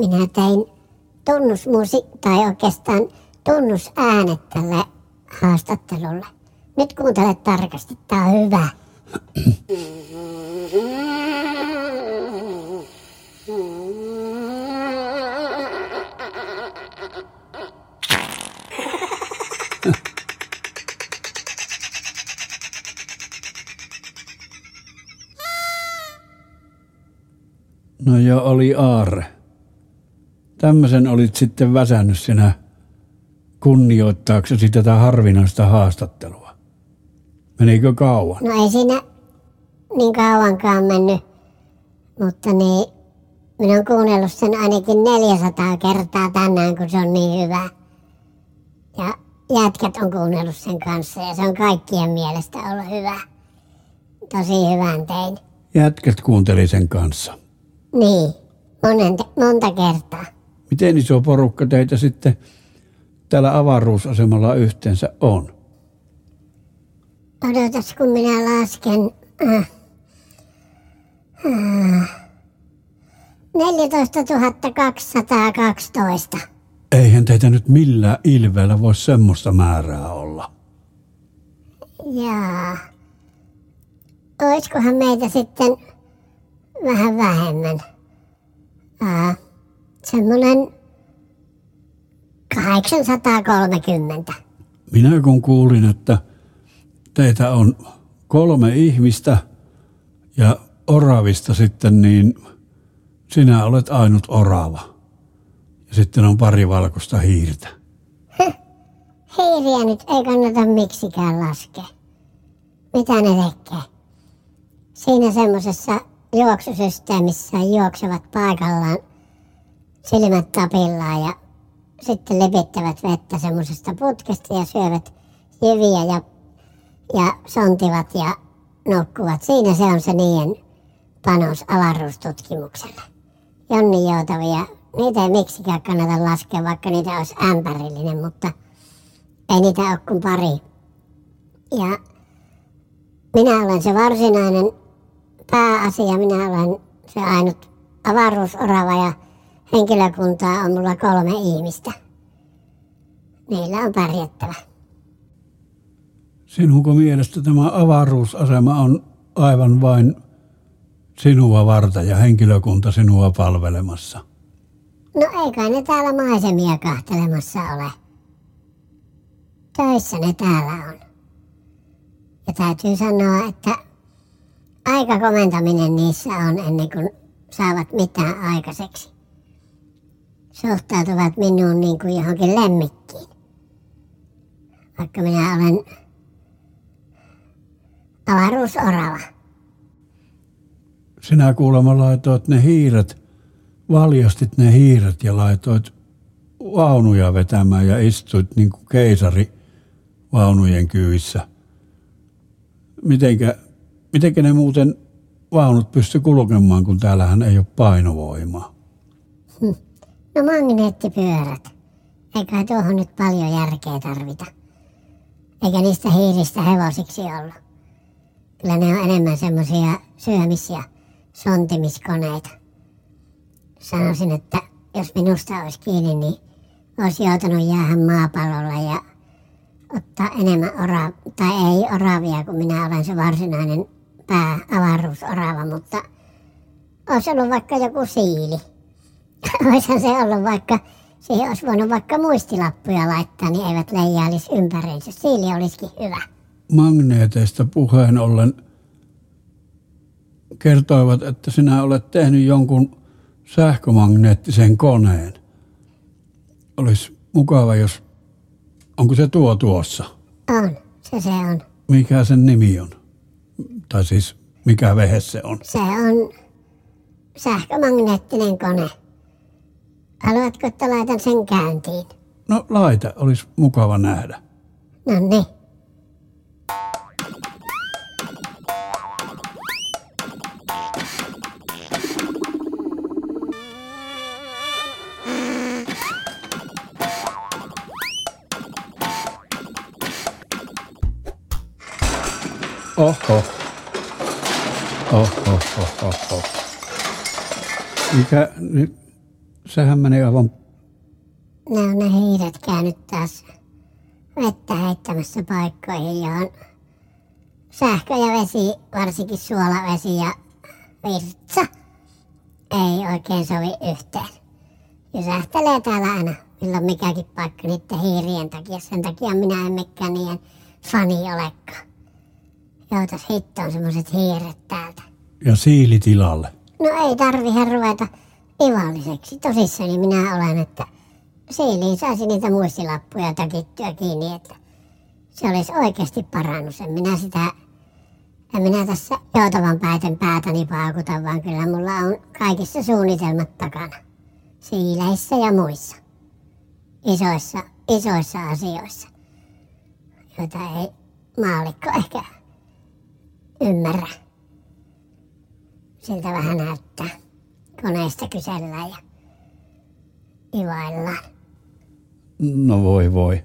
minä tein tunnusmusi tai oikeastaan tunnusäänet tälle haastattelulle. Nyt kuuntele tarkasti, tää on hyvä. No jo oli aarre. Tämmöisen olit sitten väsännyt sinä kunnioittaaksesi tätä harvinaista haastattelua. Menikö kauan? No ei siinä niin kauankaan mennyt, mutta niin, minä olen kuunnellut sen ainakin 400 kertaa tänään, kun se on niin hyvä. Ja jätkät on kuunnellut sen kanssa ja se on kaikkien mielestä ollut hyvä. Tosi hyvän tein. Jätkät kuunteli sen kanssa. Niin, monen, monta kertaa. Miten iso porukka teitä sitten täällä avaruusasemalla yhteensä on? Odotas, kun minä lasken. Äh. Äh. 14 212. Eihän teitä nyt millään ilveellä voi semmoista määrää olla. Jaa. Oiskohan meitä sitten vähän vähemmän? Ää, semmonen 830. Minä kun kuulin, että teitä on kolme ihmistä ja oravista sitten, niin sinä olet ainut orava. Ja sitten on pari valkoista hiirtä. Hiiriä nyt ei kannata miksikään laskea. Mitä ne tekee? Siinä semmosessa juoksusysteemissä juoksevat paikallaan silmät tapillaan ja sitten levittävät vettä semmoisesta putkesta ja syövät jyviä ja, ja sontivat ja nukkuvat. Siinä se on se niiden panos avaruustutkimukselle. Jonni joutavia, niitä ei miksikään kannata laskea, vaikka niitä olisi ämpärillinen, mutta ei niitä ole kuin pari. Ja minä olen se varsinainen pääasia, minä olen se ainut avaruusorava ja henkilökuntaa on mulla kolme ihmistä. Meillä on pärjättävä. Sinunko mielestä tämä avaruusasema on aivan vain sinua varta ja henkilökunta sinua palvelemassa? No ei kai ne täällä maisemia kahtelemassa ole. Töissä ne täällä on. Ja täytyy sanoa, että aika komentaminen niissä on ennen kuin saavat mitään aikaiseksi. Suhtautuvat minuun niin kuin johonkin lemmikkiin. Vaikka minä olen avaruusorava. Sinä kuulemma laitoit ne hiiret, valjastit ne hiiret ja laitoit vaunuja vetämään ja istuit niin kuin keisari vaunujen kyyvissä. Mitenkä, mitenkä ne muuten vaunut pysty kulkemaan, kun täällähän ei ole painovoimaa? No magneettipyörät. Eikä tuohon nyt paljon järkeä tarvita. Eikä niistä hiiristä hevosiksi ollut. Kyllä ne on enemmän semmoisia syömis- ja sontimiskoneita. Sanoisin, että jos minusta olisi kiinni, niin olisi joutunut jäädä maapallolla ja ottaa enemmän ora tai ei oravia, kun minä olen se varsinainen pääavaruusorava, mutta olisi ollut vaikka joku siili. Olisihan se ollut vaikka, siihen olisi voinut vaikka muistilappuja laittaa, niin eivät leijailisi ympäriinsä. Siili olisikin hyvä. Magneeteista puheen ollen kertoivat, että sinä olet tehnyt jonkun sähkömagneettisen koneen. Olisi mukava, jos... Onko se tuo tuossa? On, se se on. Mikä sen nimi on? Tai siis mikä vehe se on? Se on sähkömagneettinen kone. Haluatko, että laitan sen käyntiin? No laita, olisi mukava nähdä. No niin. Oho. Oho, oho, oho. Mikä nyt sehän meni aivan... Ne on ne hiiret käynyt taas vettä heittämässä paikkoihin, johon sähkö ja vesi, varsinkin suolavesi ja virtsa, ei oikein sovi yhteen. Jysähtelee täällä aina milloin mikäkin paikka niiden hiirien takia. Sen takia minä en mikään niiden fani olekaan. Joutas hittoon semmoset hiiret täältä. Ja siilitilalle. No ei tarvi ruveta ivalliseksi. Tosissani minä olen, että siiliin saisi niitä muistilappuja takittyä kiinni, että se olisi oikeasti parannus. En minä sitä, en minä tässä joutavan pääten päätäni paukuta, vaan kyllä mulla on kaikissa suunnitelmat takana. Siileissä ja muissa. Isoissa, isoissa asioissa, joita ei maalikko ehkä ymmärrä. Siltä vähän näyttää. Koneesta kysellään ja ivaillaan. No voi voi.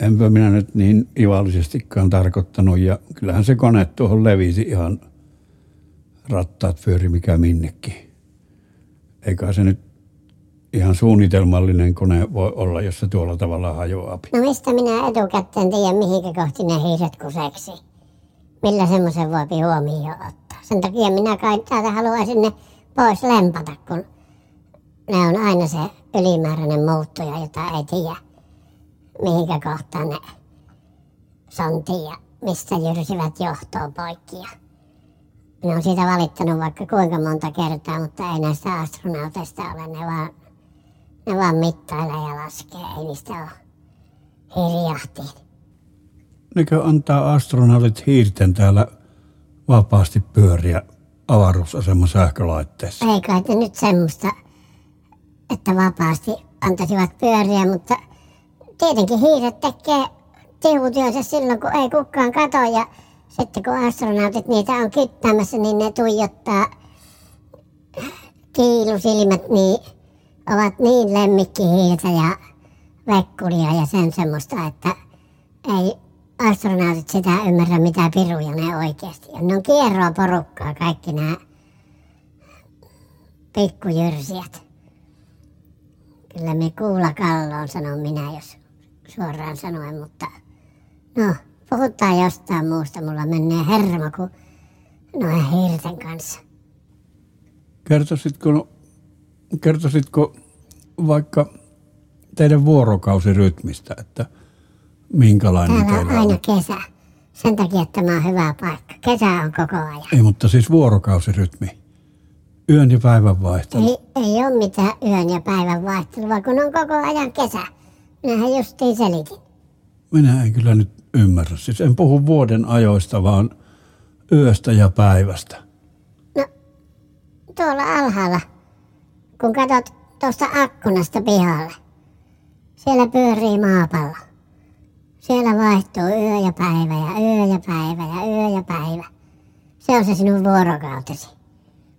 Enpä minä nyt niin ivallisestikaan tarkoittanut ja kyllähän se kone tuohon levisi ihan rattaat pyöri mikä minnekin. Eikä se nyt ihan kone voi olla, jos se tuolla tavalla hajoaa. No mistä minä etukäteen tiedän, mihinkä kohti ne hiiret kuseksi? Millä semmoisen voi huomioon ottaa? Sen takia minä kai täältä haluaisin ne pois lempata, kun ne on aina se ylimääräinen muuttuja, jota ei tiedä, mihinkä kohtaan ne sontii ja mistä jyrsivät johtoon poikki. Minä olen siitä valittanut vaikka kuinka monta kertaa, mutta ei näistä astronauteista ole. Ne vaan ne vaan mittailee ja laskee, ei niistä ole hirjahtiin. Nekö antaa astronautit hiirten täällä vapaasti pyöriä avaruusaseman sähkölaitteessa? Ei kai te nyt semmoista, että vapaasti antaisivat pyöriä, mutta tietenkin hiiret tekee tihutyönsä silloin, kun ei kukaan kato ja sitten kun astronautit niitä on kyttämässä, niin ne tuijottaa kiilusilmät niin ovat niin lemmikkihiiltä ja vekkulia ja sen semmoista, että ei astronautit sitä ymmärrä mitä piruja ne oikeasti on. Ne on kierroa porukkaa kaikki nämä pikkujyrsijät. Kyllä me kuulla kalloon sanon minä, jos suoraan sanoen, mutta no, puhutaan jostain muusta. Mulla menee hermo kuin noin hiirten kanssa. Kertoisitko kertoisitko vaikka teidän vuorokausirytmistä, että minkälainen Täällä teillä on aina on? kesä. Sen takia että tämä on hyvä paikka. Kesä on koko ajan. Ei, mutta siis vuorokausirytmi. Yön ja päivän vaihtelu. Ei, ei ole mitään yön ja päivän vaihtelua, kun on koko ajan kesä. Minähän justiin selitin. Minä en kyllä nyt ymmärrä. Siis en puhu vuoden ajoista, vaan yöstä ja päivästä. No, tuolla alhaalla kun katsot tuosta akkunasta pihalle. Siellä pyörii maapallo. Siellä vaihtuu yö ja päivä ja yö ja päivä ja yö ja päivä. Se on se sinun vuorokautesi.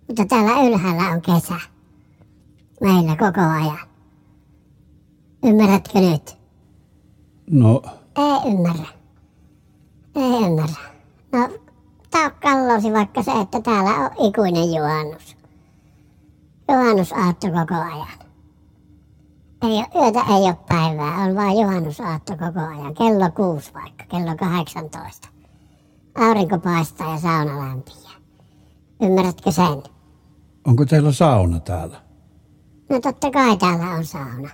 Mutta täällä ylhäällä on kesä. Meillä koko ajan. Ymmärrätkö nyt? No. Ei ymmärrä. Ei ymmärrä. No, tää on kallosi vaikka se, että täällä on ikuinen juhannus juhannusaatto koko ajan. Ei ole, yötä ei ole päivää, on vain juhannusaatto koko ajan. Kello kuusi vaikka, kello 18. Aurinko paistaa ja sauna lämpiää. Ymmärrätkö sen? Onko teillä sauna täällä? No totta kai täällä on sauna.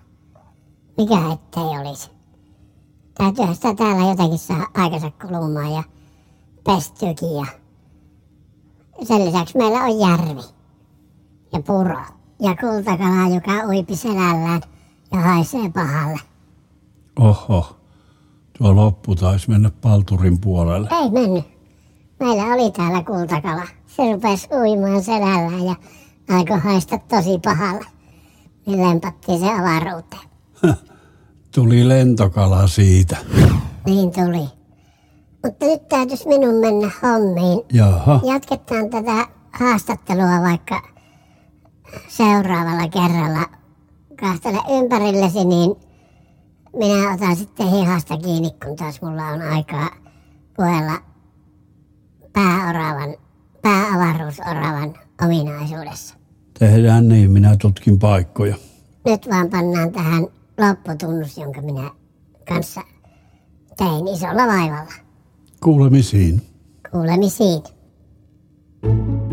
Mikä ettei olisi. Täytyyhän sitä täällä jotenkin saa aikansa kulumaan ja pestyykin ja sen lisäksi meillä on järvi ja puro ja kultakala, joka uipi selällään ja haisee pahalle. Oho, tuo loppu taisi mennä palturin puolelle. Ei mennyt. Meillä oli täällä kultakala. Se rupesi uimaan selällään ja alkoi haista tosi pahalle. Niin lempattiin se avaruuteen. tuli lentokala siitä. Niin tuli. Mutta nyt täytyisi minun mennä hommiin. Jaha. Jatketaan tätä haastattelua vaikka seuraavalla kerralla kahtele ympärillesi, niin minä otan sitten hihasta kiinni, kun taas mulla on aikaa puhella pääoravan, pääavaruusoravan ominaisuudessa. Tehdään niin, minä tutkin paikkoja. Nyt vaan pannaan tähän lopputunnus, jonka minä kanssa tein isolla vaivalla. Kuulemisiin. Kuulemisiin. thank you